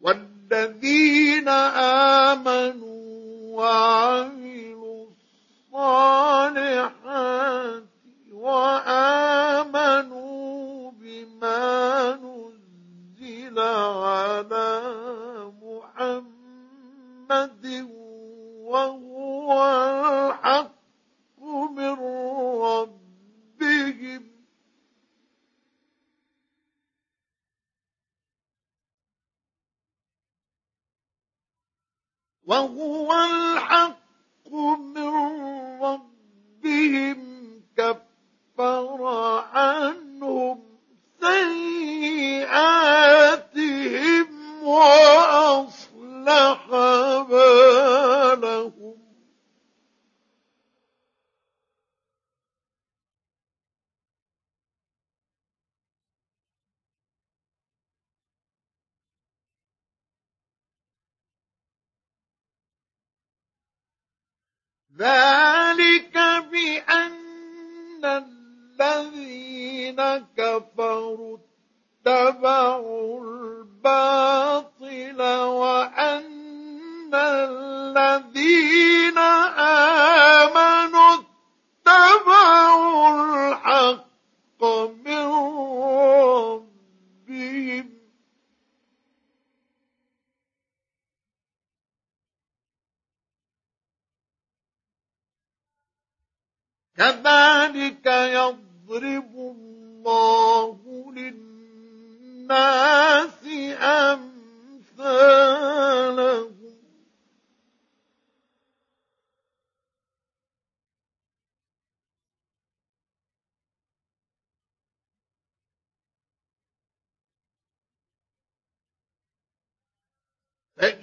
والذين آمنوا وعملوا الصالحات وآمنوا بما نزل على محمد وهو الحق 万户万。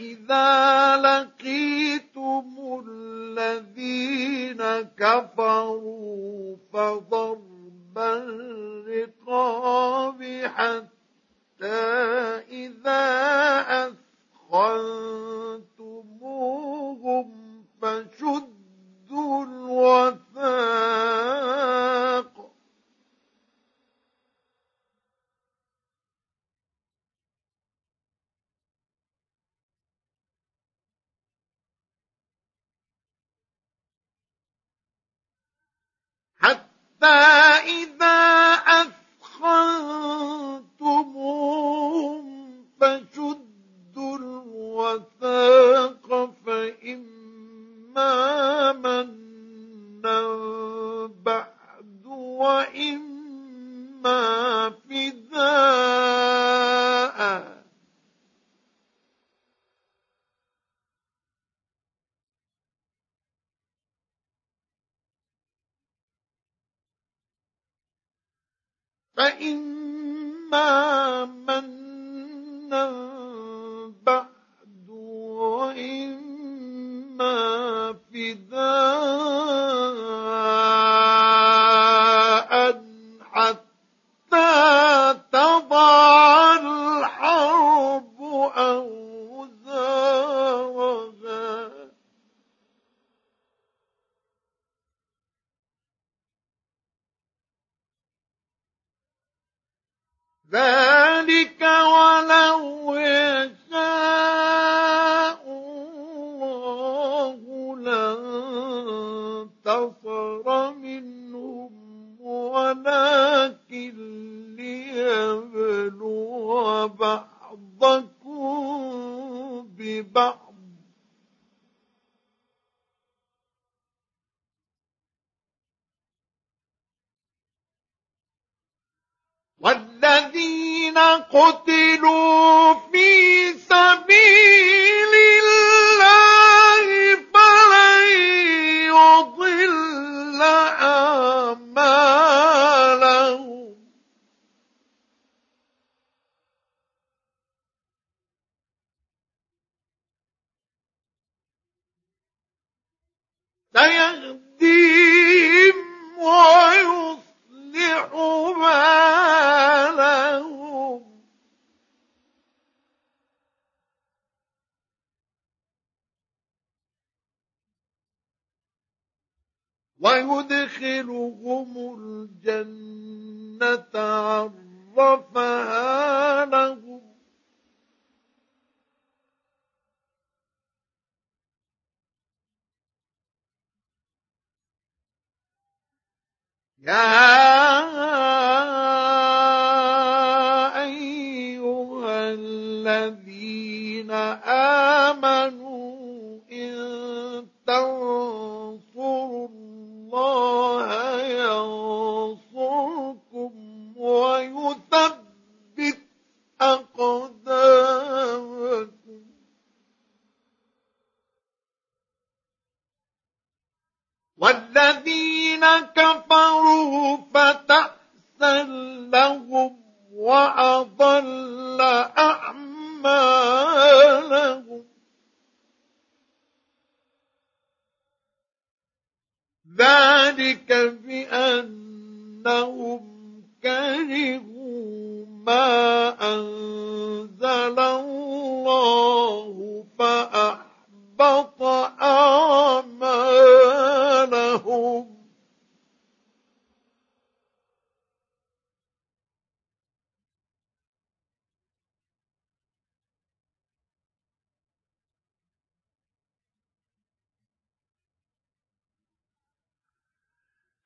إذا والذين قتلوا ويدخلهم الجنة عرفها لهم. يا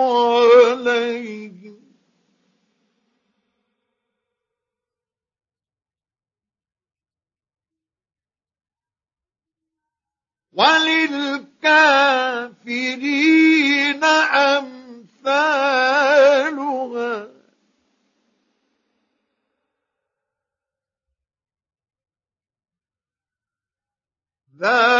عليهم وللكافرين أمثالها. ذلك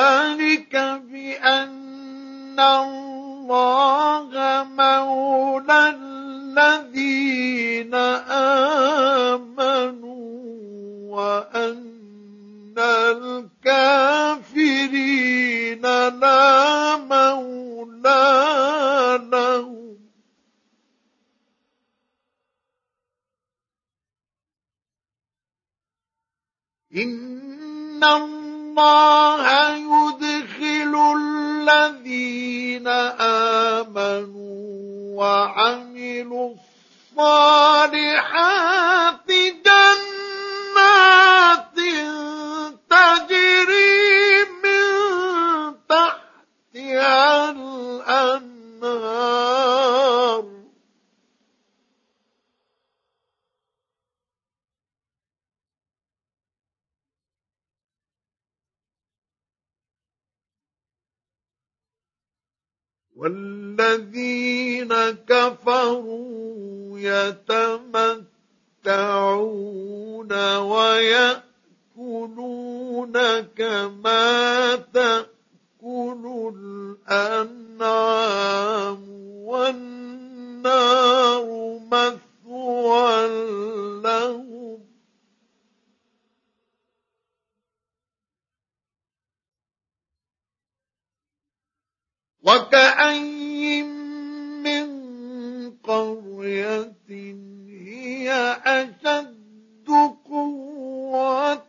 الله يدخل الذين آمنوا وعملوا الصالحات والذين كفروا يتمتعون ويأكلون كما تأكل الأنعام والنار مثوى لهم. وكأين من قرية هي أشد قوة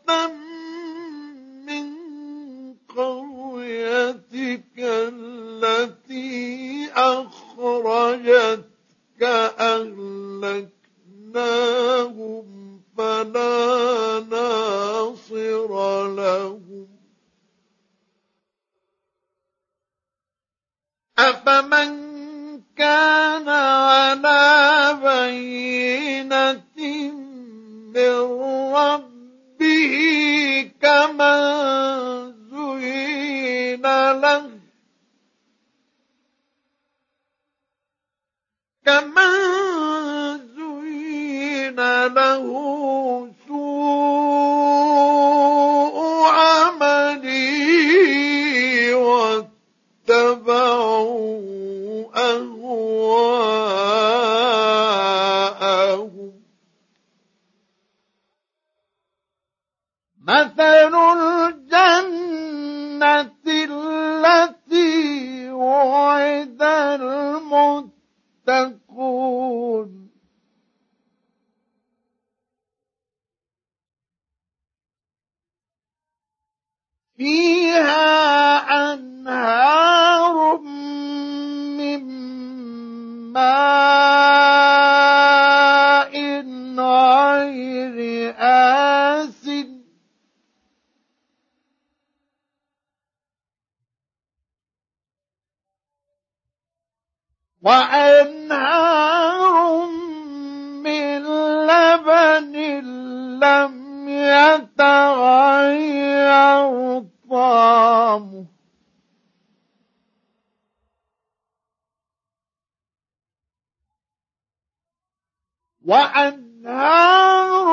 وأنهار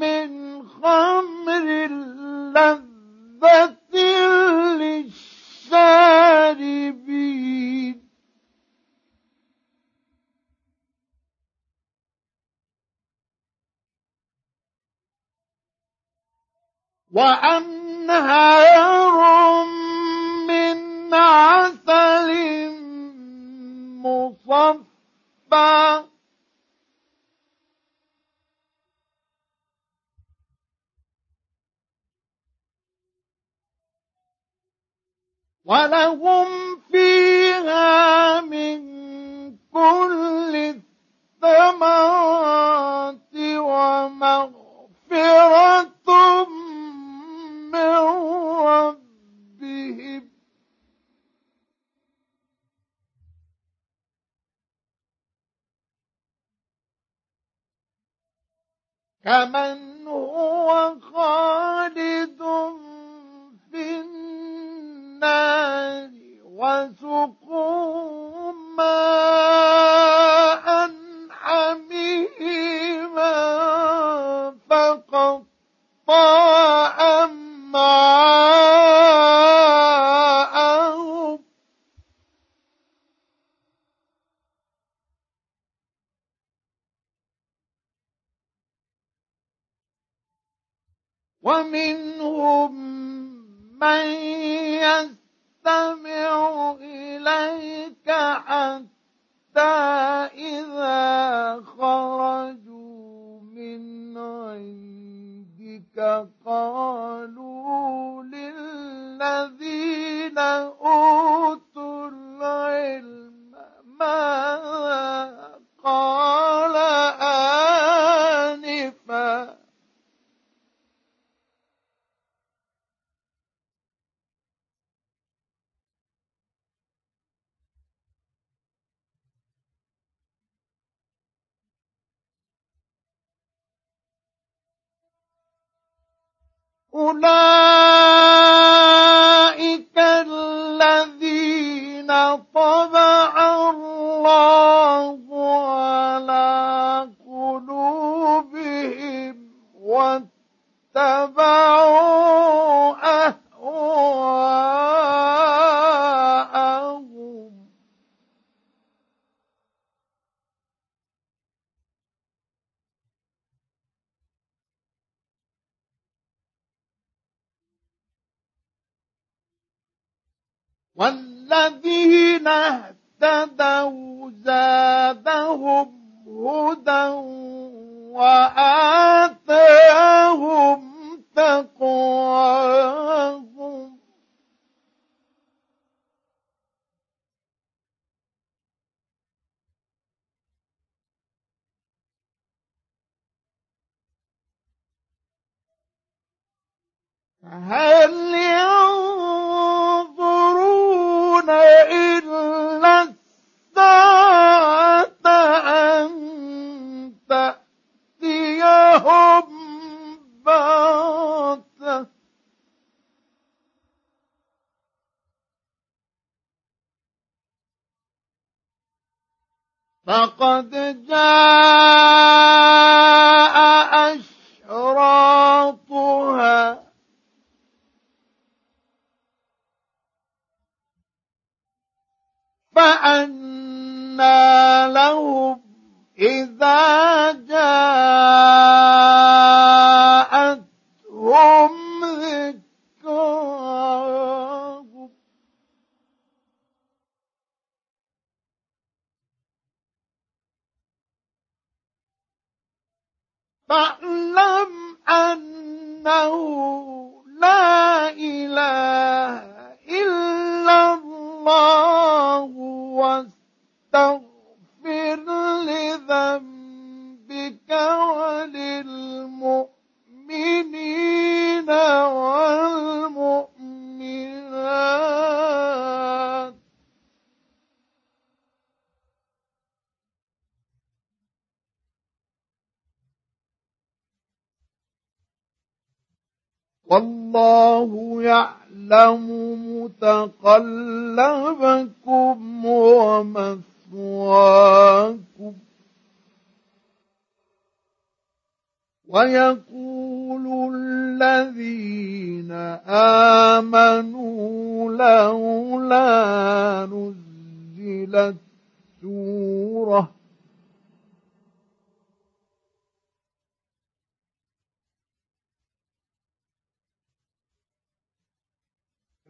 من خمر لذة للشاربين. وأنهار ولهم فيها من كل الثمرات ومغفرة من ربهم. كمن هو خالق سكر أولئك فقد جاء أشراطها. فأنى لهم إذا متقلبكم ومثواكم. ويقول الذين آمنوا لولا نزلت سورة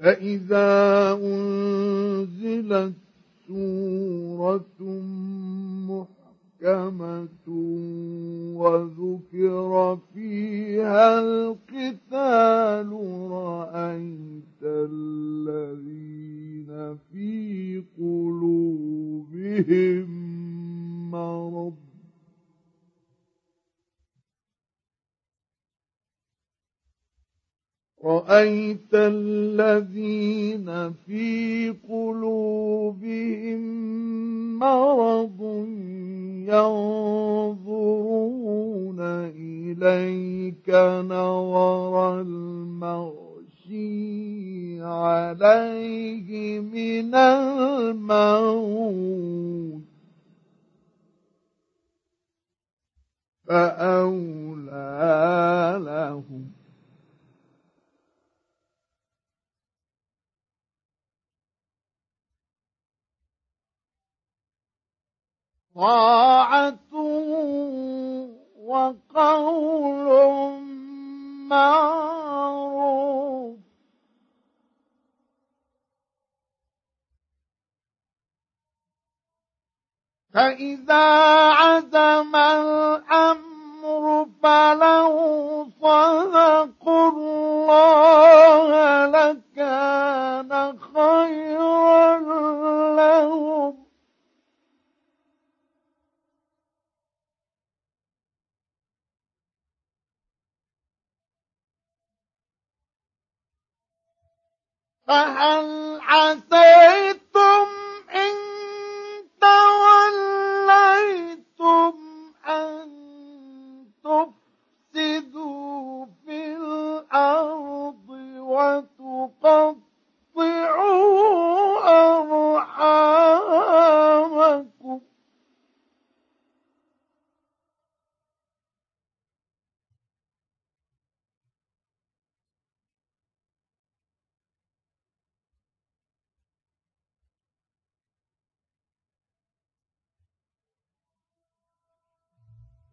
فإذا أنزلت سورة محكمة وذكر فيها القتال رأيت الذين في قلوبهم مرض رأيت الذين في قلوبهم مرض ينظرون إليك نظر المغشي عليه من الموت فأولى لهم طاعة وقول معروف. فإذا عزم الأمر فلو صدقوا الله فهل عسيتم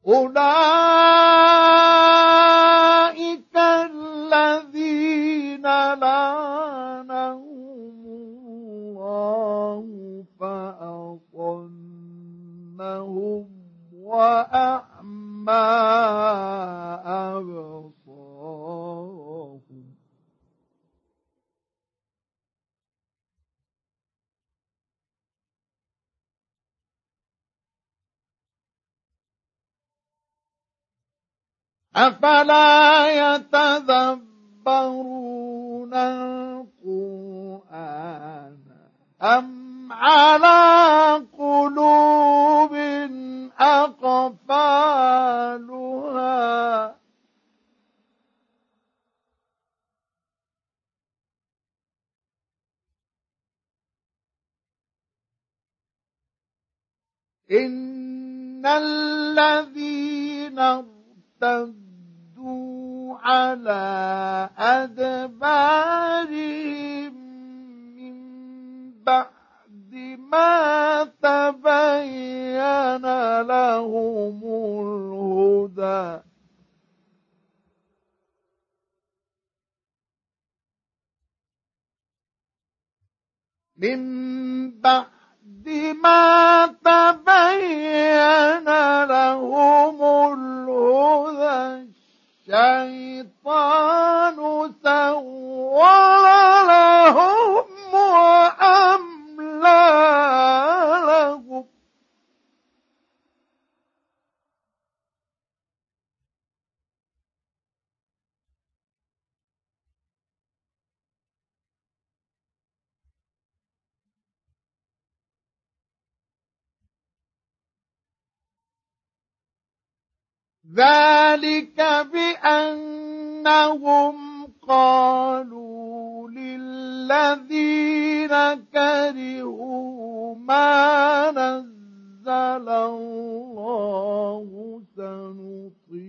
أولئك أفلا على أدبارهم من بعد ما تبين لهم الهدى. من بعد ما تبين لهم الهدى. الشيطان سول لهم وأملى لهم ذلك بأنهم قالوا للذين كرهوا ما نزل الله سنطيعكم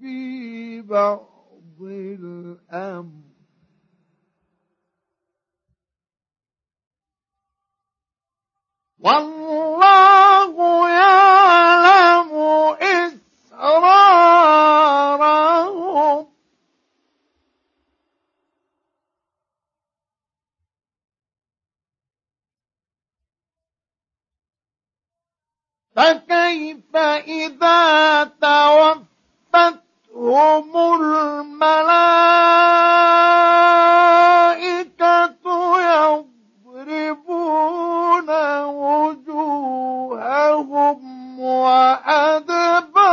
في بعض الأمر. والله يعلم إسرارهم. فكيف إذا توفتهم الملائكة؟ وأدبارهم.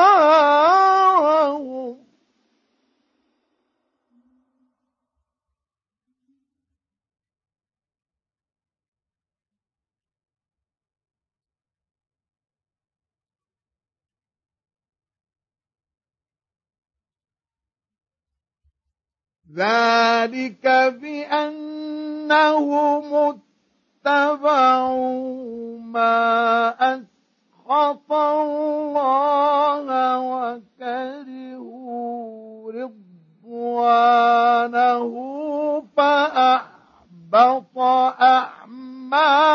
ذلك بأنهم اتبعوا ما أسخط الله وكرهوا رضوانه فأحبط أعمالهم.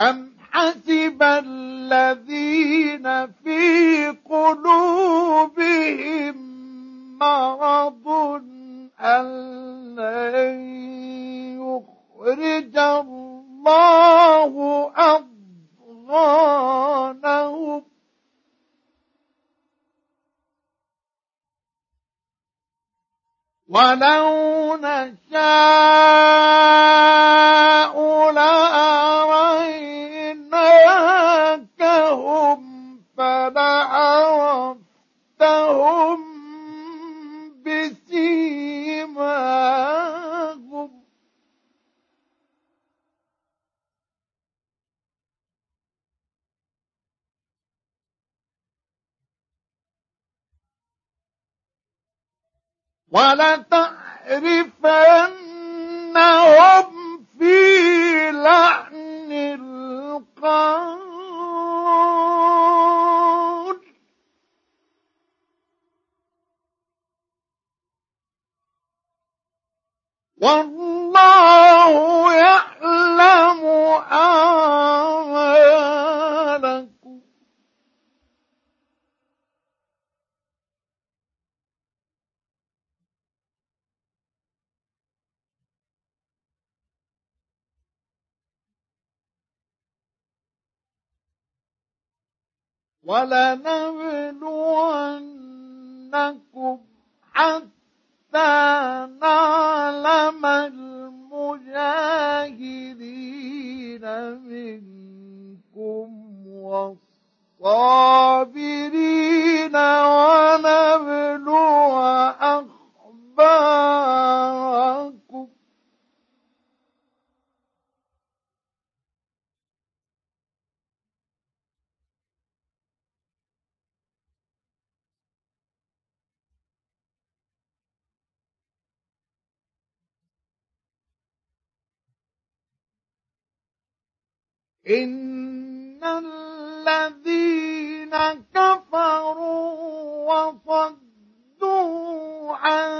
أم حسب الذين في قلوبهم مرض أن لن يخرج الله أضغانهم. ولو نشاء لأريناكهم فلعرفتهم بسيماهم. ولتعرفنهم في لحن ولنبلونكم إن الذين كفروا وصدوا عن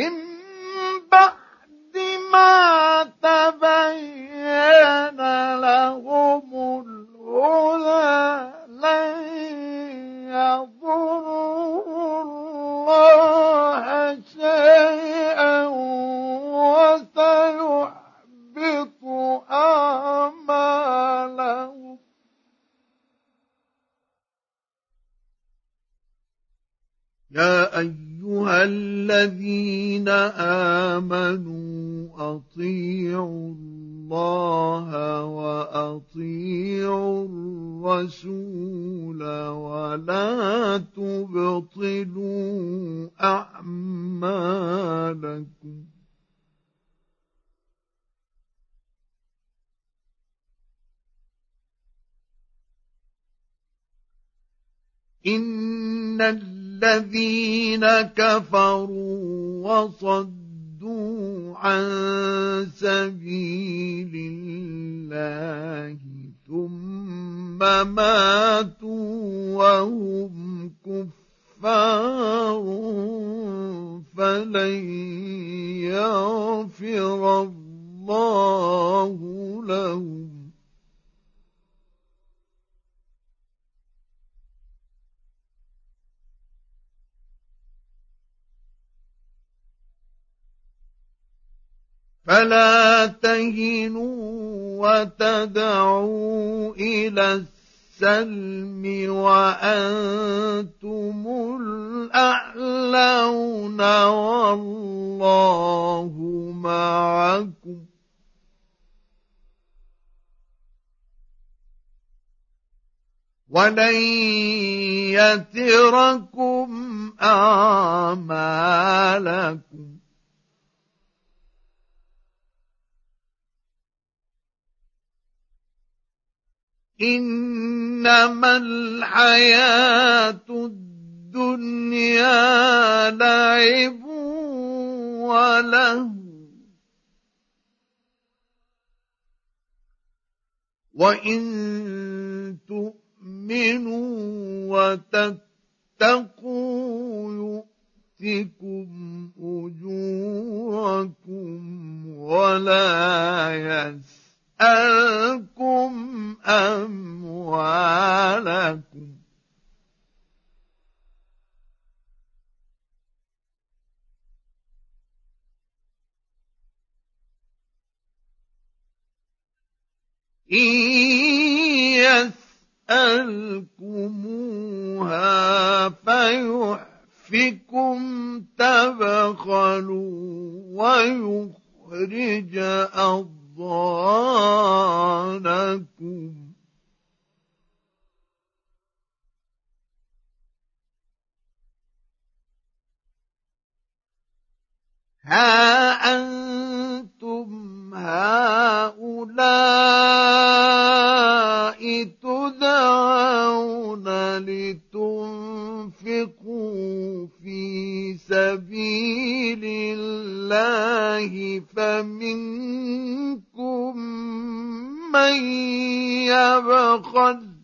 من بعد ما كفروا وصدوا عن سبيل الله ثم ماتوا وهم كفار فلن يغفر الله لهم. فلا تهنوا وتدعوا إلى السلم وأنتم الأعلون والله معكم. ولن يتركم أعمالكم. إنما الحياة الدنيا لعب وله وإن تؤمنوا وتتقوا يؤتكم أجوركم ولا يسر يسألكم أموالكم إن يسألكموها فيحفكم تبخلوا ويخرج أضل أضغانكم ها أنتم هؤلاء تدعون لتنفقوا في سبيل الله فمنكم من يبخل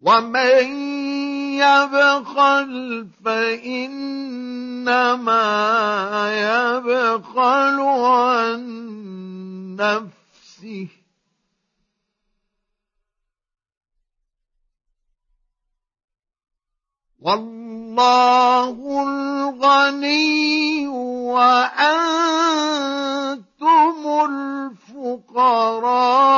ومن يبخل فإنما يبخل عن نفسه والله الغني وأنتم الفقراء